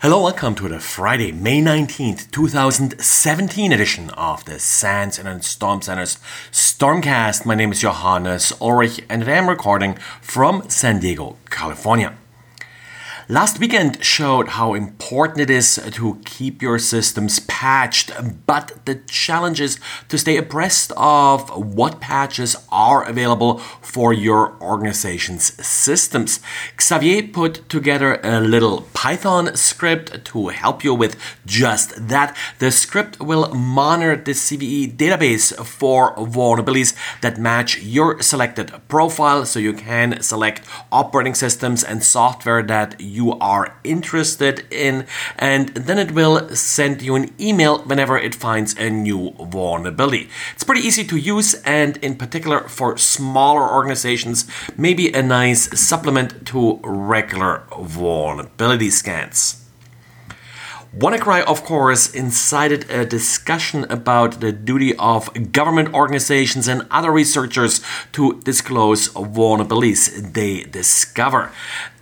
Hello, welcome to the Friday, May 19th, 2017 edition of the SANS and Storm Center's Stormcast. My name is Johannes Ulrich and I am recording from San Diego, California. Last weekend showed how important it is to keep your systems patched, but the challenge is to stay abreast of what patches are available for your organization's systems. Xavier put together a little Python script to help you with just that. The script will monitor the CVE database for vulnerabilities that match your selected profile so you can select operating systems and software that you you are interested in, and then it will send you an email whenever it finds a new vulnerability. It's pretty easy to use, and in particular for smaller organizations, maybe a nice supplement to regular vulnerability scans. WannaCry, of course, incited a discussion about the duty of government organizations and other researchers to disclose vulnerabilities they discover.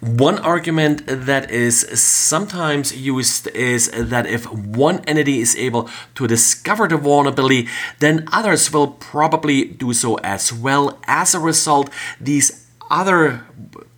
One argument that is sometimes used is that if one entity is able to discover the vulnerability, then others will probably do so as well. As a result, these other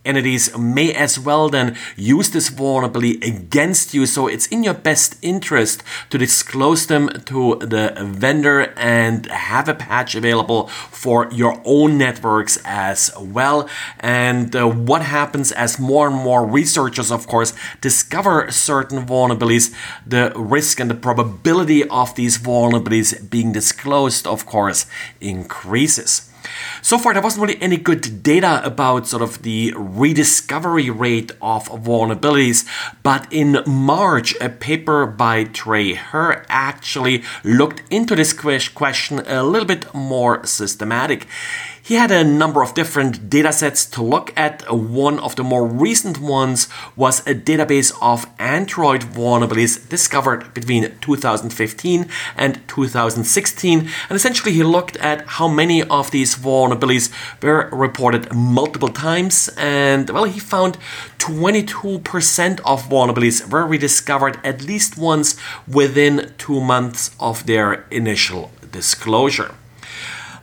entities may as well then use this vulnerability against you. So it's in your best interest to disclose them to the vendor and have a patch available for your own networks as well. And uh, what happens as more and more researchers, of course, discover certain vulnerabilities, the risk and the probability of these vulnerabilities being disclosed, of course, increases. So far, there wasn't really any good data about sort of the rediscovery rate of vulnerabilities, but in March, a paper by Trey Herr actually looked into this question a little bit more systematic. He had a number of different data sets to look at. One of the more recent ones was a database of Android vulnerabilities discovered between 2015 and 2016. And essentially, he looked at how many of these vulnerabilities were reported multiple times. And well, he found 22% of vulnerabilities were rediscovered at least once within two months of their initial disclosure.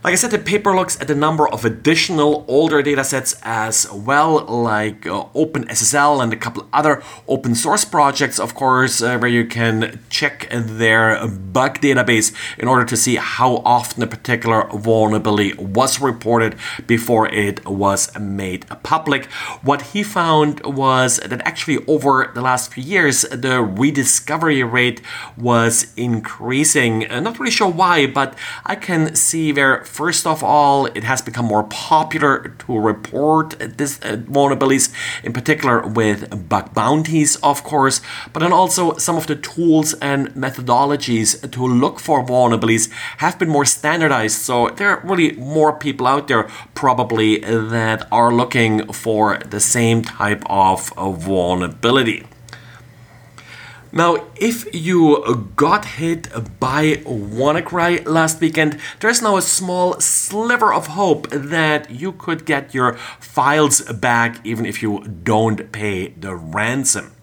Like I said, the paper looks at a number of additional older datasets as well, like uh, OpenSSL and a couple other open source projects, of course, uh, where you can check their bug database in order to see how often a particular vulnerability was reported before it was made public. What he found was that actually over the last few years, the rediscovery rate was increasing. I'm not really sure why, but I can see where First of all, it has become more popular to report this uh, vulnerabilities, in particular with bug bounties, of course, but then also some of the tools and methodologies to look for vulnerabilities have been more standardized. So there are really more people out there probably that are looking for the same type of vulnerability. Now, if you got hit by WannaCry last weekend, there's now a small sliver of hope that you could get your files back even if you don't pay the ransom.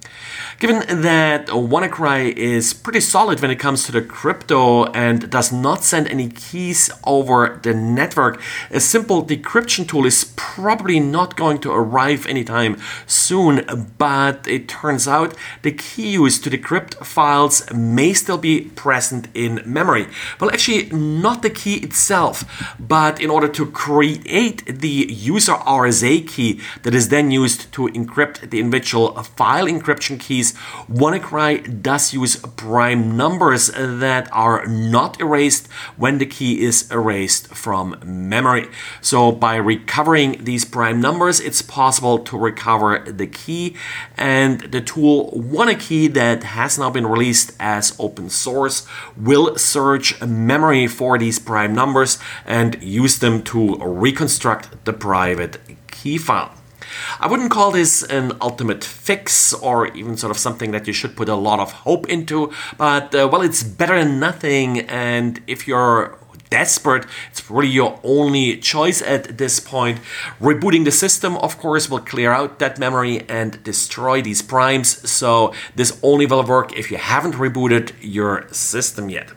Given that WannaCry is pretty solid when it comes to the crypto and does not send any keys over the network, a simple decryption tool is probably not going to arrive anytime soon. But it turns out the key used to decrypt files may still be present in memory. Well, actually, not the key itself, but in order to create the user RSA key that is then used to encrypt the individual file encryption keys WannaCry does use prime numbers that are not erased when the key is erased from memory. So by recovering these prime numbers, it's possible to recover the key and the tool WannaKey that has now been released as open source will search memory for these prime numbers and use them to reconstruct the private key file. I wouldn't call this an ultimate fix or even sort of something that you should put a lot of hope into, but uh, well, it's better than nothing. And if you're desperate, it's really your only choice at this point. Rebooting the system, of course, will clear out that memory and destroy these primes. So this only will work if you haven't rebooted your system yet.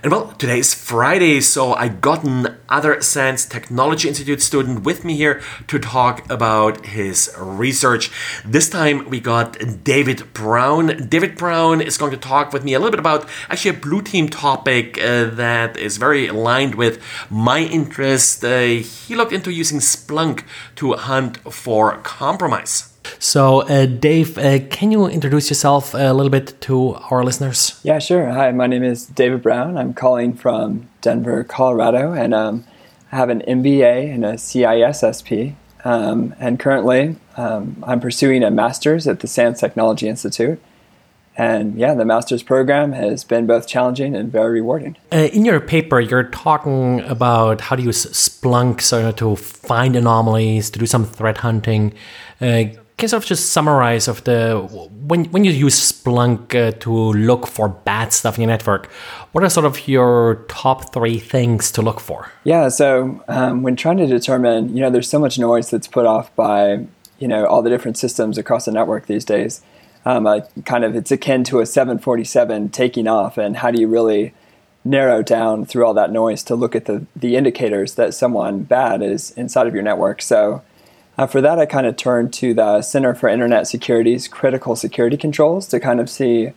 And well, today is Friday, so I got another SANS Technology Institute student with me here to talk about his research. This time we got David Brown. David Brown is going to talk with me a little bit about actually a blue team topic uh, that is very aligned with my interest. Uh, he looked into using Splunk to hunt for compromise. So, uh, Dave, uh, can you introduce yourself a little bit to our listeners? Yeah, sure. Hi, my name is David Brown. I'm calling from Denver, Colorado, and um, I have an MBA and a CISSP. Um, and currently, um, I'm pursuing a master's at the SANS Technology Institute. And yeah, the master's program has been both challenging and very rewarding. Uh, in your paper, you're talking about how to use Splunk so to find anomalies, to do some threat hunting. Uh, can sort of just summarize of the when when you use Splunk uh, to look for bad stuff in your network? What are sort of your top three things to look for? Yeah, so um, when trying to determine, you know, there's so much noise that's put off by you know all the different systems across the network these days. Um, kind of, it's akin to a 747 taking off, and how do you really narrow down through all that noise to look at the the indicators that someone bad is inside of your network? So uh, for that, I kind of turned to the Center for Internet Security's critical security controls to kind of see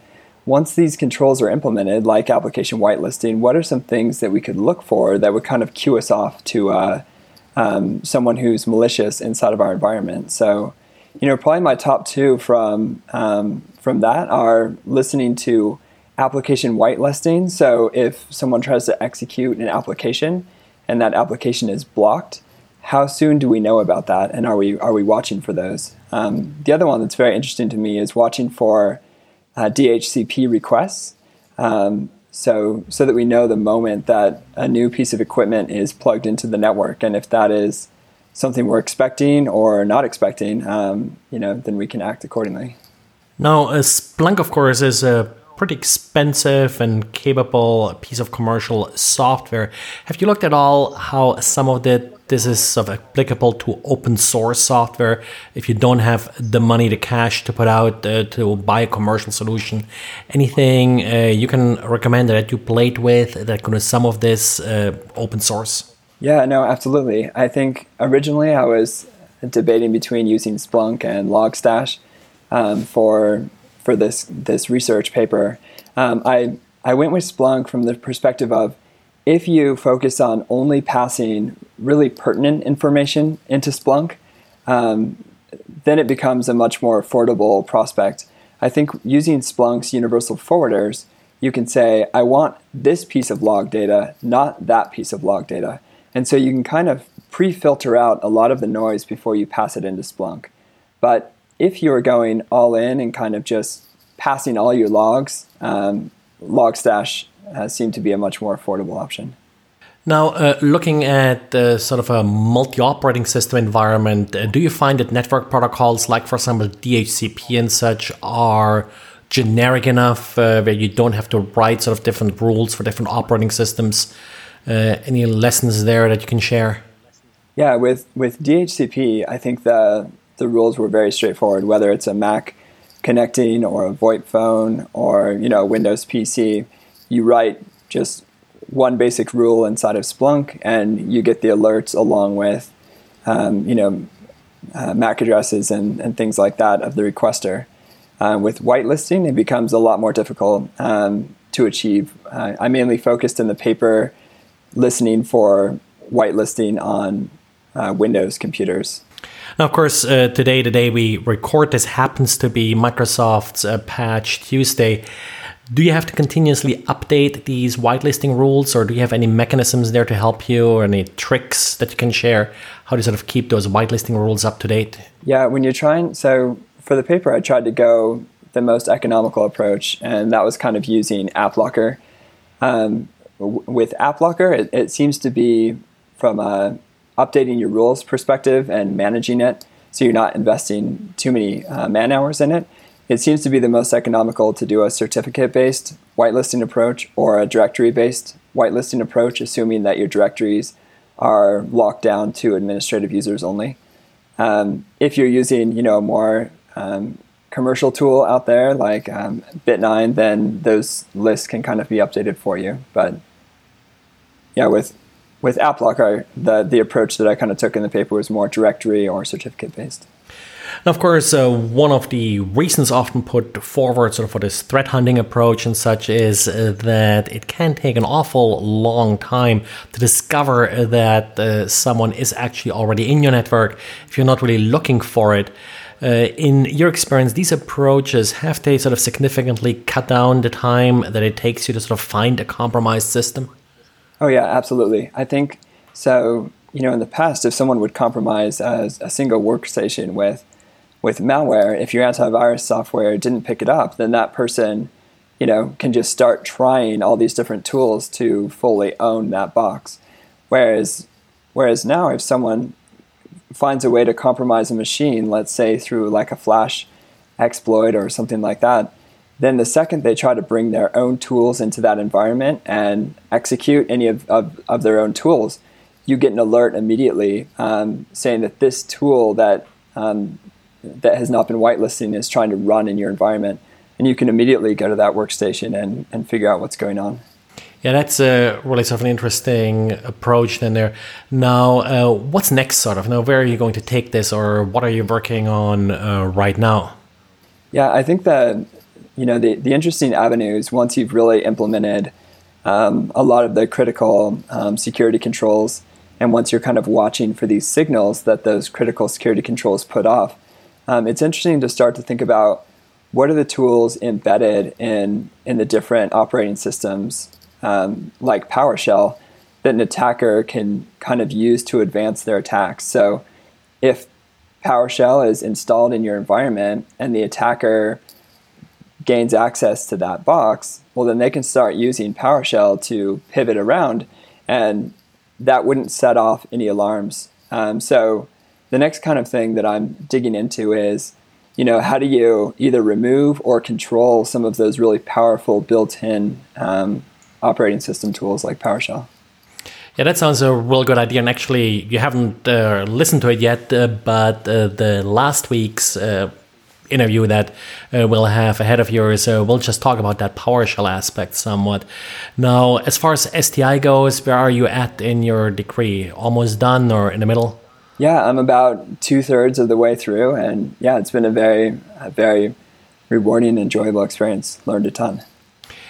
once these controls are implemented, like application whitelisting, what are some things that we could look for that would kind of cue us off to uh, um, someone who's malicious inside of our environment? So, you know, probably my top two from um, from that are listening to application whitelisting. So, if someone tries to execute an application and that application is blocked, how soon do we know about that, and are we are we watching for those? Um, the other one that's very interesting to me is watching for uh, DHCP requests, um, so so that we know the moment that a new piece of equipment is plugged into the network, and if that is something we're expecting or not expecting, um, you know, then we can act accordingly. Now, uh, Splunk, of course, is a pretty expensive and capable piece of commercial software. Have you looked at all how some of the this is sort of applicable to open source software. If you don't have the money, the cash to put out uh, to buy a commercial solution, anything uh, you can recommend that you played with that could some of this uh, open source? Yeah, no, absolutely. I think originally I was debating between using Splunk and Logstash um, for for this this research paper. Um, I I went with Splunk from the perspective of if you focus on only passing really pertinent information into Splunk, um, then it becomes a much more affordable prospect. I think using Splunk's universal forwarders, you can say, I want this piece of log data, not that piece of log data. And so you can kind of pre filter out a lot of the noise before you pass it into Splunk. But if you're going all in and kind of just passing all your logs, um, Logstash has seemed to be a much more affordable option. Now, uh, looking at uh, sort of a multi operating system environment, uh, do you find that network protocols like, for example, DHCP and such are generic enough uh, where you don't have to write sort of different rules for different operating systems? Uh, any lessons there that you can share? Yeah, with, with DHCP, I think the, the rules were very straightforward, whether it's a Mac connecting or a VoIP phone or you know Windows PC you write just one basic rule inside of Splunk, and you get the alerts along with, um, you know, uh, MAC addresses and, and things like that of the requester. Uh, with whitelisting, it becomes a lot more difficult um, to achieve. Uh, I mainly focused in the paper listening for whitelisting on uh, Windows computers. Now, of course, uh, today, we record this, happens to be Microsoft's uh, Patch Tuesday. Do you have to continuously update these whitelisting rules, or do you have any mechanisms there to help you, or any tricks that you can share? How to sort of keep those whitelisting rules up to date? Yeah, when you're trying, so for the paper, I tried to go the most economical approach, and that was kind of using AppLocker. Um, w- with AppLocker, it, it seems to be from a updating your rules perspective and managing it, so you're not investing too many uh, man hours in it it seems to be the most economical to do a certificate based whitelisting approach or a directory based whitelisting approach, assuming that your directories are locked down to administrative users only. Um, if you're using, you know, a more um, commercial tool out there like um, Bit9, then those lists can kind of be updated for you. But yeah, with with AppLocker, the the approach that I kind of took in the paper was more directory or certificate based. Now, of course, uh, one of the reasons often put forward sort of for this threat hunting approach and such is uh, that it can take an awful long time to discover that uh, someone is actually already in your network if you're not really looking for it. Uh, in your experience, these approaches have they sort of significantly cut down the time that it takes you to sort of find a compromised system? Oh yeah, absolutely. I think so. You know, in the past, if someone would compromise a, a single workstation with with malware, if your antivirus software didn't pick it up, then that person, you know, can just start trying all these different tools to fully own that box. Whereas, whereas now, if someone finds a way to compromise a machine, let's say through like a flash exploit or something like that, then the second they try to bring their own tools into that environment and execute any of, of, of their own tools, you get an alert immediately um, saying that this tool that um, that has not been whitelisting is trying to run in your environment. And you can immediately go to that workstation and, and figure out what's going on. Yeah, that's a really sort of an interesting approach then there. Now, uh, what's next sort of? Now, where are you going to take this or what are you working on uh, right now? Yeah, I think that you know, the, the interesting avenues once you've really implemented um, a lot of the critical um, security controls, and once you're kind of watching for these signals that those critical security controls put off, um, it's interesting to start to think about what are the tools embedded in in the different operating systems, um, like PowerShell, that an attacker can kind of use to advance their attacks. So, if PowerShell is installed in your environment and the attacker gains access to that box, well, then they can start using PowerShell to pivot around, and that wouldn't set off any alarms. Um, so the next kind of thing that I'm digging into is, you know, how do you either remove or control some of those really powerful built-in um, operating system tools like PowerShell? Yeah, that sounds a real good idea. And actually, you haven't uh, listened to it yet, uh, but uh, the last week's uh, interview that uh, we'll have ahead of yours, uh, we'll just talk about that PowerShell aspect somewhat. Now, as far as STI goes, where are you at in your degree? Almost done or in the middle? Yeah, I'm about two thirds of the way through, and yeah, it's been a very, a very rewarding, enjoyable experience. Learned a ton.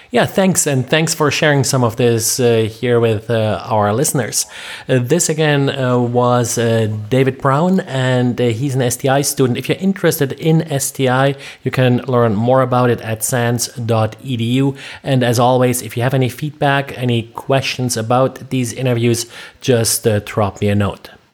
Yeah, thanks. And thanks for sharing some of this uh, here with uh, our listeners. Uh, this again uh, was uh, David Brown, and uh, he's an STI student. If you're interested in STI, you can learn more about it at sans.edu. And as always, if you have any feedback, any questions about these interviews, just drop me a note.